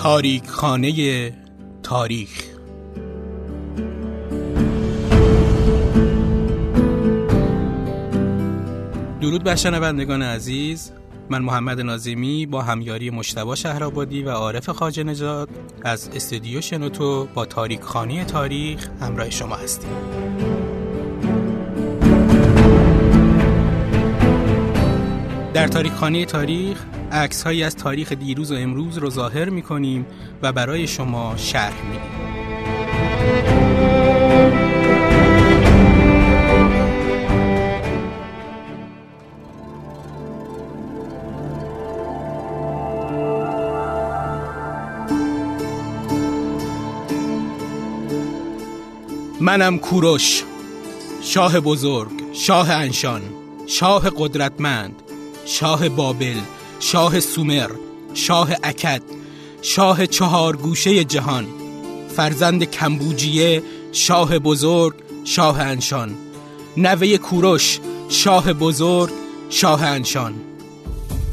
تاریک خانه تاریخ. درود بر شنوندگان عزیز. من محمد نازمی با همیاری مشتبا شهرآبادی و عارف خاجه نجات از استودیو شنوتو با تاریک خانه تاریخ همراه شما هستیم. در تاریک خانه تاریخ عکس هایی از تاریخ دیروز و امروز رو ظاهر می کنیم و برای شما شرح می منم کوروش شاه بزرگ شاه انشان شاه قدرتمند. شاه بابل شاه سومر شاه اکد شاه چهار گوشه جهان فرزند کمبوجیه شاه بزرگ شاه انشان. نوه کوروش شاه بزرگ شاه انشان.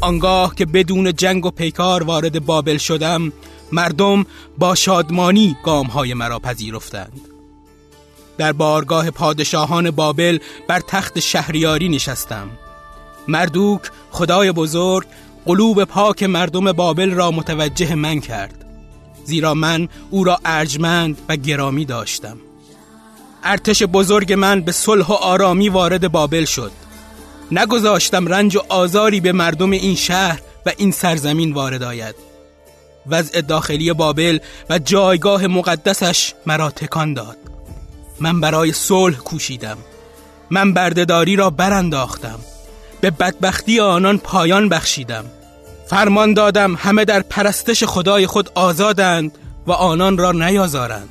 آنگاه که بدون جنگ و پیکار وارد بابل شدم مردم با شادمانی گامهای مرا پذیرفتند. در بارگاه پادشاهان بابل بر تخت شهریاری نشستم. مردوک خدای بزرگ قلوب پاک مردم بابل را متوجه من کرد. زیرا من او را ارجمند و گرامی داشتم. ارتش بزرگ من به صلح و آرامی وارد بابل شد. نگذاشتم رنج و آزاری به مردم این شهر و این سرزمین وارد آید. وضع داخلی بابل و جایگاه مقدسش مرا تکان داد. من برای صلح کوشیدم. من بردهداری را برانداختم. به بدبختی آنان پایان بخشیدم. فرمان دادم همه در پرستش خدای خود آزادند و آنان را نیازارند.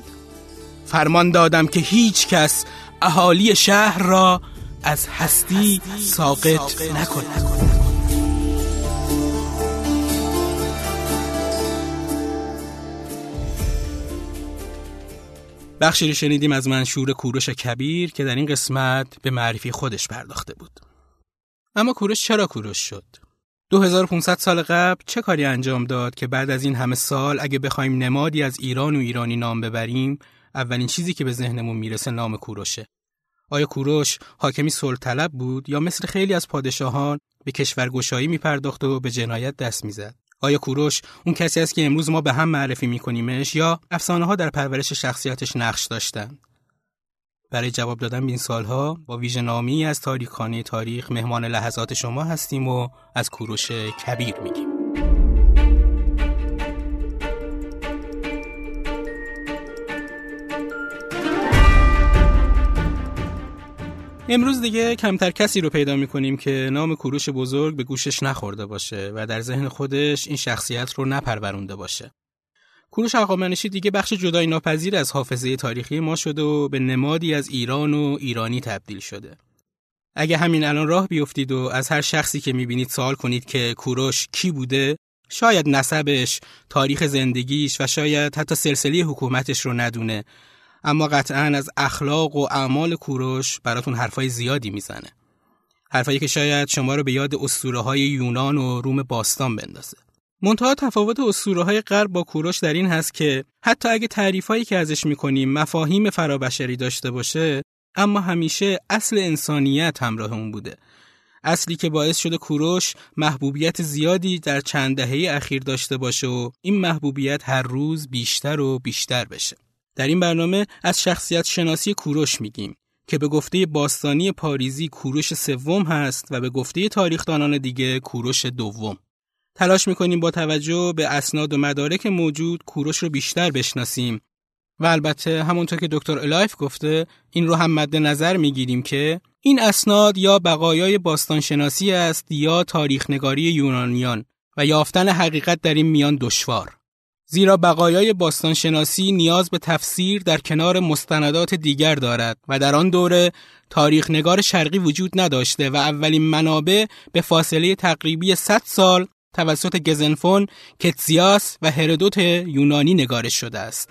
فرمان دادم که هیچ کس اهالی شهر را از هستی ساقط نکند. بخشی رو شنیدیم از منشور کوروش کبیر که در این قسمت به معرفی خودش پرداخته بود. اما کوروش چرا کوروش شد؟ 2500 سال قبل چه کاری انجام داد که بعد از این همه سال اگه بخوایم نمادی از ایران و ایرانی نام ببریم اولین چیزی که به ذهنمون می‌رسه نام کوروشه. آیا کوروش حاکمی طلب بود یا مثل خیلی از پادشاهان به کشورگشایی میپرداخت و به جنایت دست می‌زد؟ آیا کوروش اون کسی است که امروز ما به هم معرفی میکنیمش یا افسانه ها در پرورش شخصیتش نقش داشتند برای جواب دادن به این سالها با ویژه نامی از تاریخانه تاریخ مهمان لحظات شما هستیم و از کوروش کبیر میگیم امروز دیگه کمتر کسی رو پیدا می‌کنیم که نام کوروش بزرگ به گوشش نخورده باشه و در ذهن خودش این شخصیت رو نپرورونده باشه. کوروش هخامنشی دیگه بخش جدای ناپذیر از حافظه تاریخی ما شده و به نمادی از ایران و ایرانی تبدیل شده. اگه همین الان راه بیفتید و از هر شخصی که می‌بینید سوال کنید که کوروش کی بوده شاید نسبش، تاریخ زندگیش و شاید حتی سلسله حکومتش رو ندونه اما قطعا از اخلاق و اعمال کوروش براتون حرفای زیادی می‌زنه. حرفایی که شاید شما رو به یاد اسطوره های یونان و روم باستان بندازه. منتها تفاوت اسطوره های غرب با کوروش در این هست که حتی اگه تعریفایی که ازش می‌کنیم مفاهیم فرابشری داشته باشه اما همیشه اصل انسانیت همراه اون بوده. اصلی که باعث شده کوروش محبوبیت زیادی در چند دهه اخیر داشته باشه و این محبوبیت هر روز بیشتر و بیشتر بشه. در این برنامه از شخصیت شناسی کوروش میگیم که به گفته باستانی پاریزی کوروش سوم هست و به گفته تاریخدانان دیگه کوروش دوم. تلاش می‌کنیم با توجه به اسناد و مدارک موجود کوروش رو بیشتر بشناسیم و البته همونطور که دکتر الایف گفته این رو هم مد نظر می‌گیریم که این اسناد یا بقایای باستانشناسی است یا تاریخ نگاری یونانیان و یافتن حقیقت در این میان دشوار. زیرا بقایای باستانشناسی نیاز به تفسیر در کنار مستندات دیگر دارد و در آن دوره تاریخ نگار شرقی وجود نداشته و اولین منابع به فاصله تقریبی 100 سال توسط گزنفون، کتزیاس و هرودوت یونانی نگارش شده است.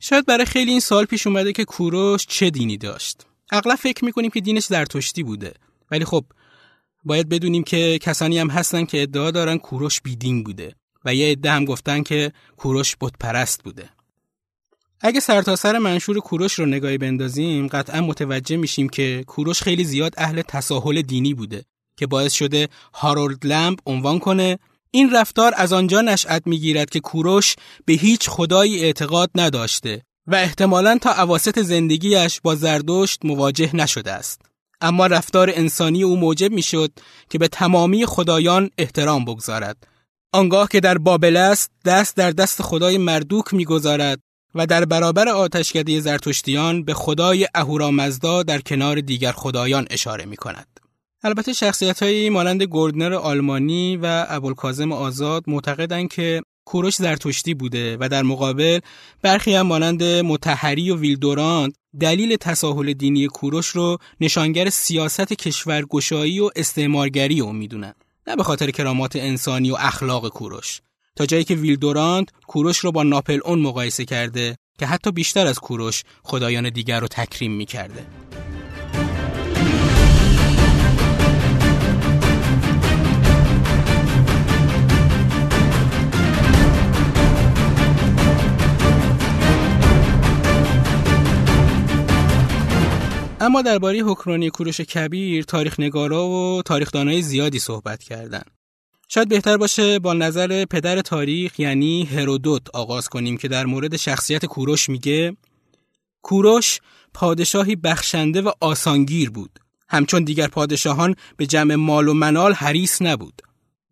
شاید برای خیلی این سال پیش اومده که کوروش چه دینی داشت اغلب فکر می‌کنیم که دینش زرتشتی بوده ولی خب باید بدونیم که کسانی هم هستن که ادعا دارن کوروش بیدین بوده و یه عده هم گفتن که کوروش بت پرست بوده اگه سرتاسر سر منشور کوروش رو نگاهی بندازیم قطعا متوجه میشیم که کوروش خیلی زیاد اهل تساهل دینی بوده که باعث شده هارولد لمب عنوان کنه این رفتار از آنجا نشأت می‌گیرد که کوروش به هیچ خدایی اعتقاد نداشته و احتمالا تا عواست زندگیش با زردشت مواجه نشده است. اما رفتار انسانی او موجب می‌شد که به تمامی خدایان احترام بگذارد. آنگاه که در بابل است دست در دست خدای مردوک می‌گذارد و در برابر آتشکده زرتشتیان به خدای اهورامزدا در کنار دیگر خدایان اشاره می کند. البته شخصیت های مانند گردنر آلمانی و ابوالکاظم آزاد معتقدند که کوروش زرتشتی بوده و در مقابل برخی هم مانند متحری و ویلدوراند دلیل تساهل دینی کوروش رو نشانگر سیاست کشورگشایی و استعمارگری او می‌دونن نه به خاطر کرامات انسانی و اخلاق کوروش تا جایی که ویلدوراند کوروش رو با ناپل اون مقایسه کرده که حتی بیشتر از کوروش خدایان دیگر رو تکریم می‌کرده. اما درباره حکمرانی کوروش کبیر تاریخ نگارا و تاریخدانای زیادی صحبت کردند. شاید بهتر باشه با نظر پدر تاریخ یعنی هرودوت آغاز کنیم که در مورد شخصیت کوروش میگه کوروش پادشاهی بخشنده و آسانگیر بود. همچون دیگر پادشاهان به جمع مال و منال حریص نبود.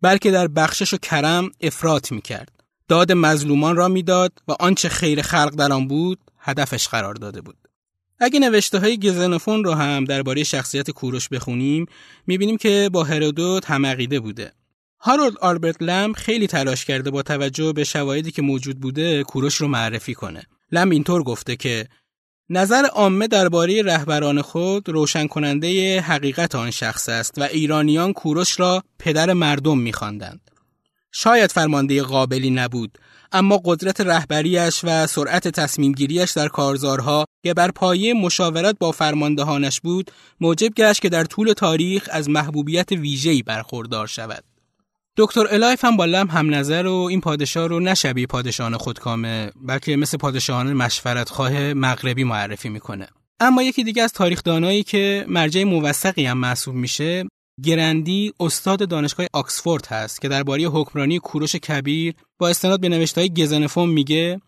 بلکه در بخشش و کرم افراط می‌کرد. داد مظلومان را می‌داد و آنچه خیر خلق در آن بود هدفش قرار داده بود. اگه نوشته های گزنفون رو هم درباره شخصیت کوروش بخونیم می‌بینیم که با هرودوت هم عقیده بوده هارولد آلبرت لم خیلی تلاش کرده با توجه به شواهدی که موجود بوده کوروش رو معرفی کنه. لم اینطور گفته که نظر عامه درباره رهبران خود روشن کننده حقیقت آن شخص است و ایرانیان کوروش را پدر مردم می‌خواندند. شاید فرمانده قابلی نبود اما قدرت رهبریش و سرعت تصمیم گیریش در کارزارها که بر پایه مشاورت با فرماندهانش بود موجب گشت که در طول تاریخ از محبوبیت ویژه‌ای برخوردار شود. دکتر الایف هم با لم هم نظر و این پادشاه رو نه شبیه پادشاهان خودکامه بلکه مثل پادشاهان مشورت خواه مغربی معرفی می‌کنه اما یکی دیگه از تاریخدانایی که مرجع موثقی هم محسوب میشه گرندی استاد دانشگاه آکسفورد هست که درباره حکمرانی کوروش کبیر با استناد به نوشته‌های گزنفون میگه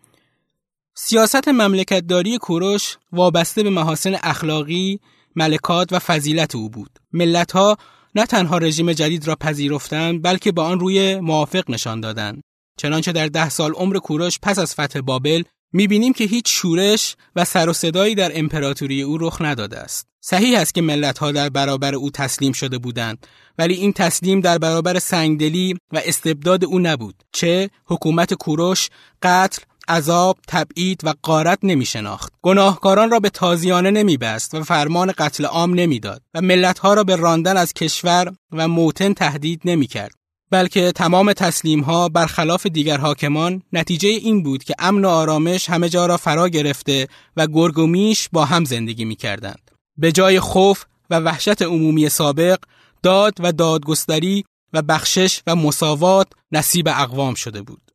سیاست مملکتداری کوروش وابسته به محاسن اخلاقی، ملکات و فضیلت او بود. ملتها نه تنها رژیم جدید را پذیرفتند بلکه به آن روی موافق نشان دادند چنانچه در ده سال عمر کوروش پس از فتح بابل می‌بینیم که هیچ شورش و سر و صدایی در امپراتوری او رخ نداده است. صحیح است که ملتها در برابر او تسلیم شده بودند ولی این تسلیم در برابر سنگدلی و استبداد او نبود چه حکومت کوروش قتل عذاب، تبعید و قارت نمی شناخت. گناهکاران را به تازیانه نمی بست و فرمان قتل عام نمی‌داد و ملتها را به راندن از کشور و موتن تهدید نمی کرد. بلکه تمام تسلیم ها برخلاف دیگر حاکمان نتیجه این بود که امن و آرامش همه جا را فرا گرفته و گرگ و میش با هم زندگی می کردند. به جای خوف و وحشت عمومی سابق داد و دادگستری و بخشش و مساوات نصیب اقوام شده بود.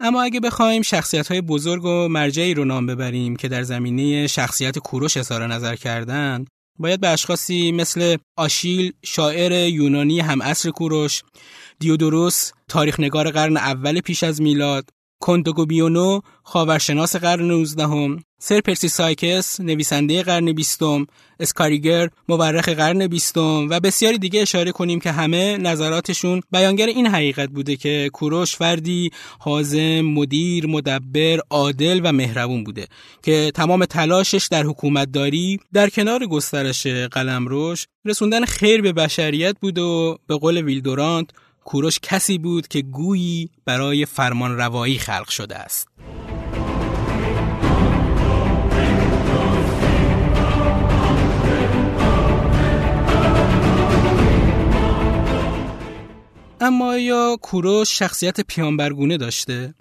اما اگه بخوایم شخصیت های بزرگ و مرجعی رو نام ببریم که در زمینه شخصیت کوروش اظهار نظر کردن باید به اشخاصی مثل آشیل شاعر یونانی هم عصر کوروش دیودوروس تاریخ نگار قرن اول پیش از میلاد بیونو خاورشناس قرن 19 سر پرسی سایکس نویسنده قرن بیستم. اسکاریگر مورخ قرن بیستم. و بسیاری دیگه اشاره کنیم که همه نظراتشون بیانگر این حقیقت بوده که کوروش فردی حازم مدیر مدبر عادل و مهربون بوده که تمام تلاشش در حکومتداری در کنار گسترش قلمروش رسوندن خیر به بشریت بود و به قول ویلدورانت کوروش کسی بود که گویی برای فرمان روایی خلق شده است. اما یا کوروش شخصیت پیانبرگونه داشته؟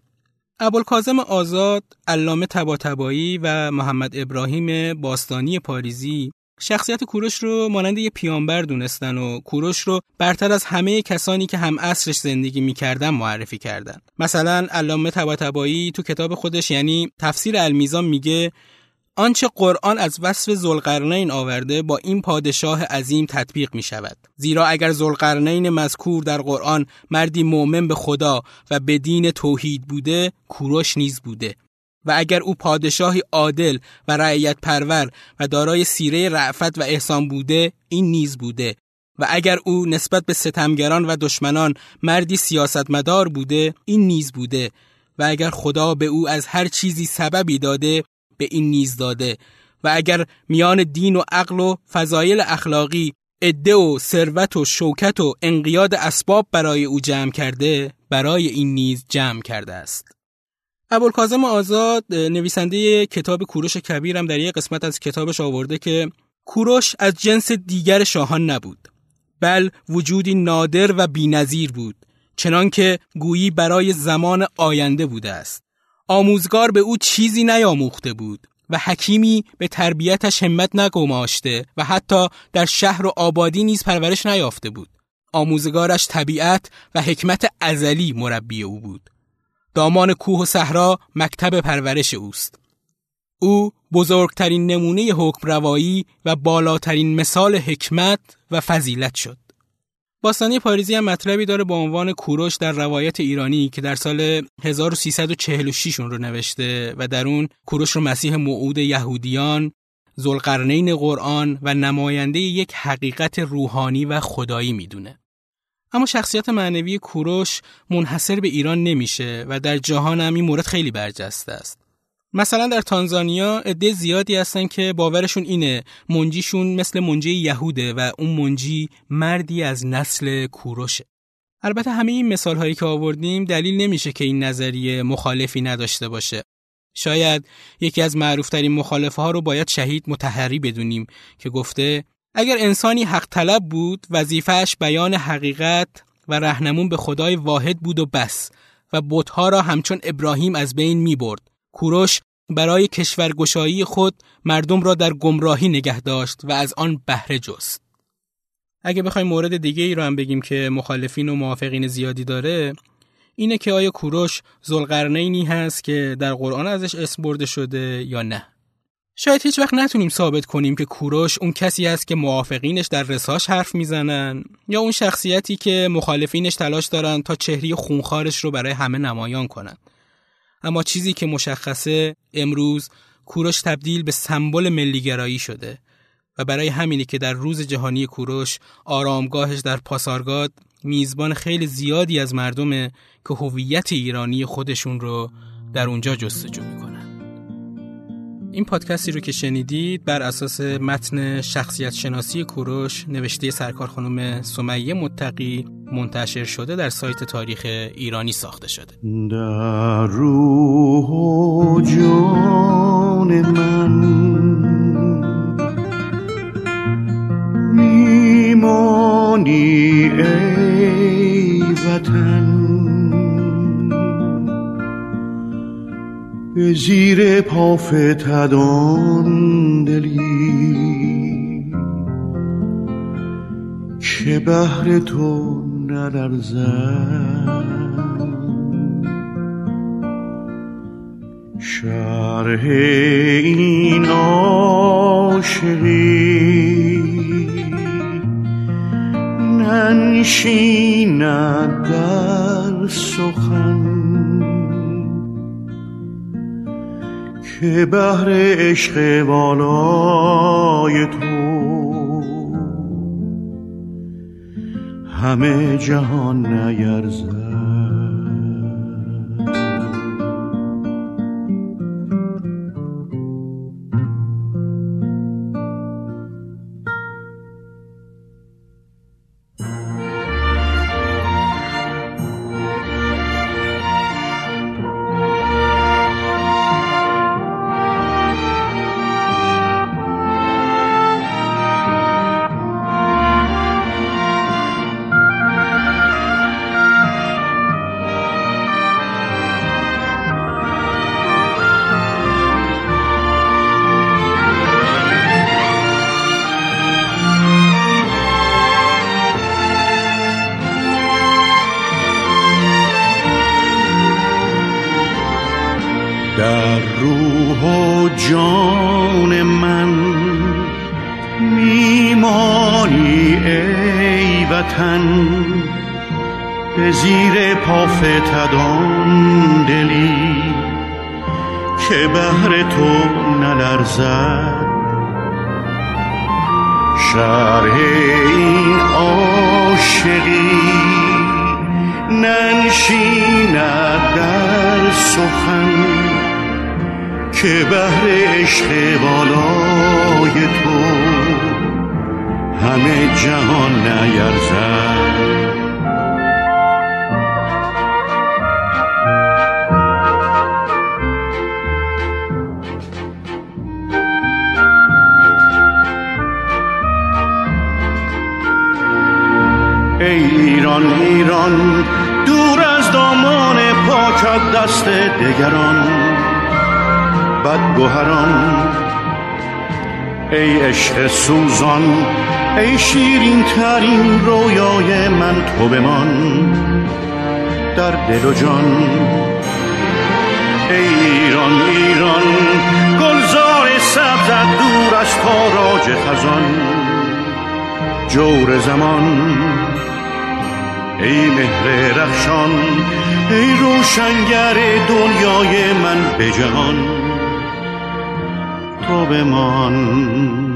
ابوالکاظم آزاد، علامه تباتبایی و محمد ابراهیم باستانی پاریزی شخصیت کوروش رو مانند یه پیانبر دونستن و کوروش رو برتر از همه کسانی که هم عصرش زندگی می‌کردن معرفی کردن. مثلا علامه طباطبایی تو کتاب خودش یعنی تفسیر المیزان میگه آنچه قرآن از وصف زلقرنین آورده با این پادشاه عظیم تطبیق می شود. زیرا اگر زلقرنین مذکور در قرآن مردی مؤمن به خدا و به دین توحید بوده، کوروش نیز بوده. و اگر او پادشاهی عادل و رعیت پرور و دارای سیره رعفت و احسان بوده این نیز بوده. و اگر او نسبت به ستمگران و دشمنان مردی سیاستمدار بوده این نیز بوده. و اگر خدا به او از هر چیزی سببی داده به این نیز داده. و اگر میان دین و عقل و فضایل اخلاقی عده و ثروت و شوکت و انقیاد اسباب برای او جمع کرده برای این نیز جمع کرده است. ابوالکاظم آزاد نویسنده کتاب کوروش کبیر هم در یک قسمت از کتابش آورده که کوروش از جنس دیگر شاهان نبود بل وجودی نادر و بینظیر بود چنان که گویی برای زمان آینده بوده است. آموزگار به او چیزی نیاموخته بود و حکیمی به تربیتش همت نگماشته و حتی در شهر و آبادی نیز پرورش نیافته بود. آموزگارش طبیعت و حکمت ازلی مربی او بود. دامان کوه و صحرا مکتب پرورش اوست. او بزرگترین نمونه حکم روایی و بالاترین مثال حکمت و فضیلت شد. باستانی پاریزی هم مطلبی داره با عنوان کوروش در روایت ایرانی که در سال 1346 اون رو نوشته و در اون کوروش رو مسیح موعود یهودیان، زلقرنین قرآن و نماینده یک حقیقت روحانی و خدایی می‌دونه. اما شخصیت معنوی کوروش منحصر به ایران نمیشه و در جهان هم این مورد خیلی برجسته است. مثلا در تانزانیا عده زیادی هستن که باورشون اینه منجیشون مثل منجی یهوده و اون منجی مردی از نسل کوروشه. البته همه این مثال هایی که آوردیم دلیل نمیشه که این نظریه مخالفی نداشته باشه. شاید یکی از معروفترین مخالفه ها رو باید شهید متحری بدونیم که گفته اگر انسانی حق طلب بود وظیفهش بیان حقیقت و رهنمون به خدای واحد بود و بس و بتها را همچون ابراهیم از بین می برد. کوروش برای کشورگشایی خود مردم را در گمراهی نگه داشت و از آن بهره جست. اگه بخوایم مورد دیگه ای رو هم بگیم که مخالفین و موافقین زیادی داره اینه که آیا کوروش زلقرنینی هست که در قرآن ازش اسم برده شده یا نه شاید هیچ وقت نتونیم ثابت کنیم که کوروش اون کسی است که موافقینش در رساش حرف می‌زنن یا اون شخصیتی که مخالفینش تلاش دارن تا چهری خونخارش رو برای همه نمایان کنن. اما چیزی که مشخصه امروز کوروش تبدیل به سمبل ملیگرایی شده و برای همینی که در روز جهانی کوروش آرامگاهش در پاسارگاد میزبان خیلی زیادی از مردمه که هویت ایرانی خودشون رو در اونجا جستجو می‌کنن. این پادکستی رو که شنیدید بر اساس متن شخصیت شناسی کوروش نوشته سرکار خانم سمیه متقی منتشر شده در سایت تاریخ ایرانی ساخته شده. در روح و جان من زیر پافتدان دلی. که بهر تو ندرزد شرح این عاشقی ننشیند در سخن. که بهر عشق والای تو. همه جهان نیرزد که بهر تو نلرزد. شرح این عاشقی ننشیند در سخن که بهر عشق بالای تو همه جهان نیرزد. ای ایران ایران دور از دامان پاکت دست دگران. بدگوهران ای عشق سوزان ای شیرین ترین رویای من تو بمان. در دل و جان ای ایران ایران گلزار سبزت دور از تاراج خزان. جور زمان. ای مهر رخشان ای روشنگر دنیای من به جهان. تو بمان.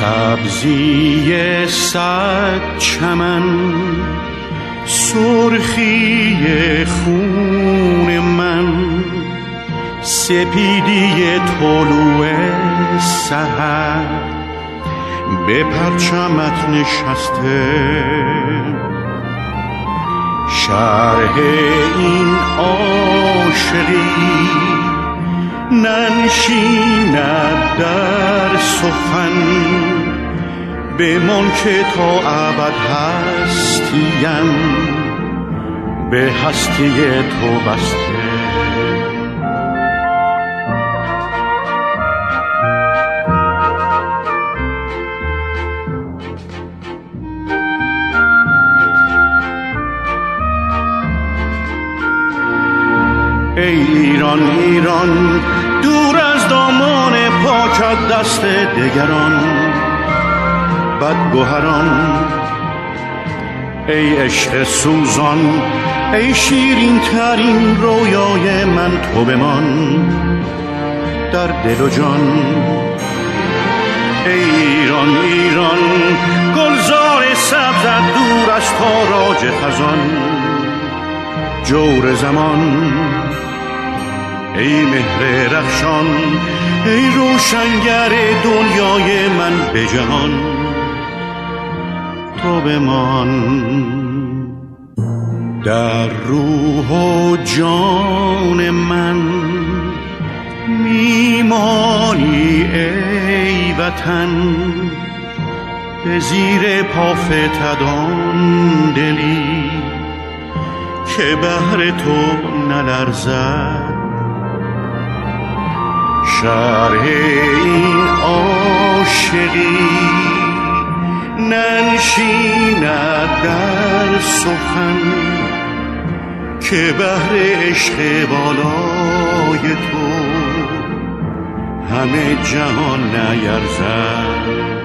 سبزی صد چمن سرخی خون من سپیدی طلوع سهر به پرچمت نشسته. شرح این عاشقی ننشیند در سخن. بمان که تا ابد هستیم به هستی تو بسته. ای ایران ایران دور از دامان پاکت دست دگران. بدگوهران ای عشق سوزان ای شیرین ترین رویای من تو بمان. در دل و جان ای ایران ایران گلزار سبزت دور از تاراج خزان. جور زمان ای مهر رخشان ای روشنگر دنیای من به جهان. تو بمان. در روح و جان من میمانی ای وطن. به زیر پافتدان دلی که بهر تو نلرزد. شرح این عاشقی ننشیند در سخن که بهر عشق بالای تو همه جهان نیرزد.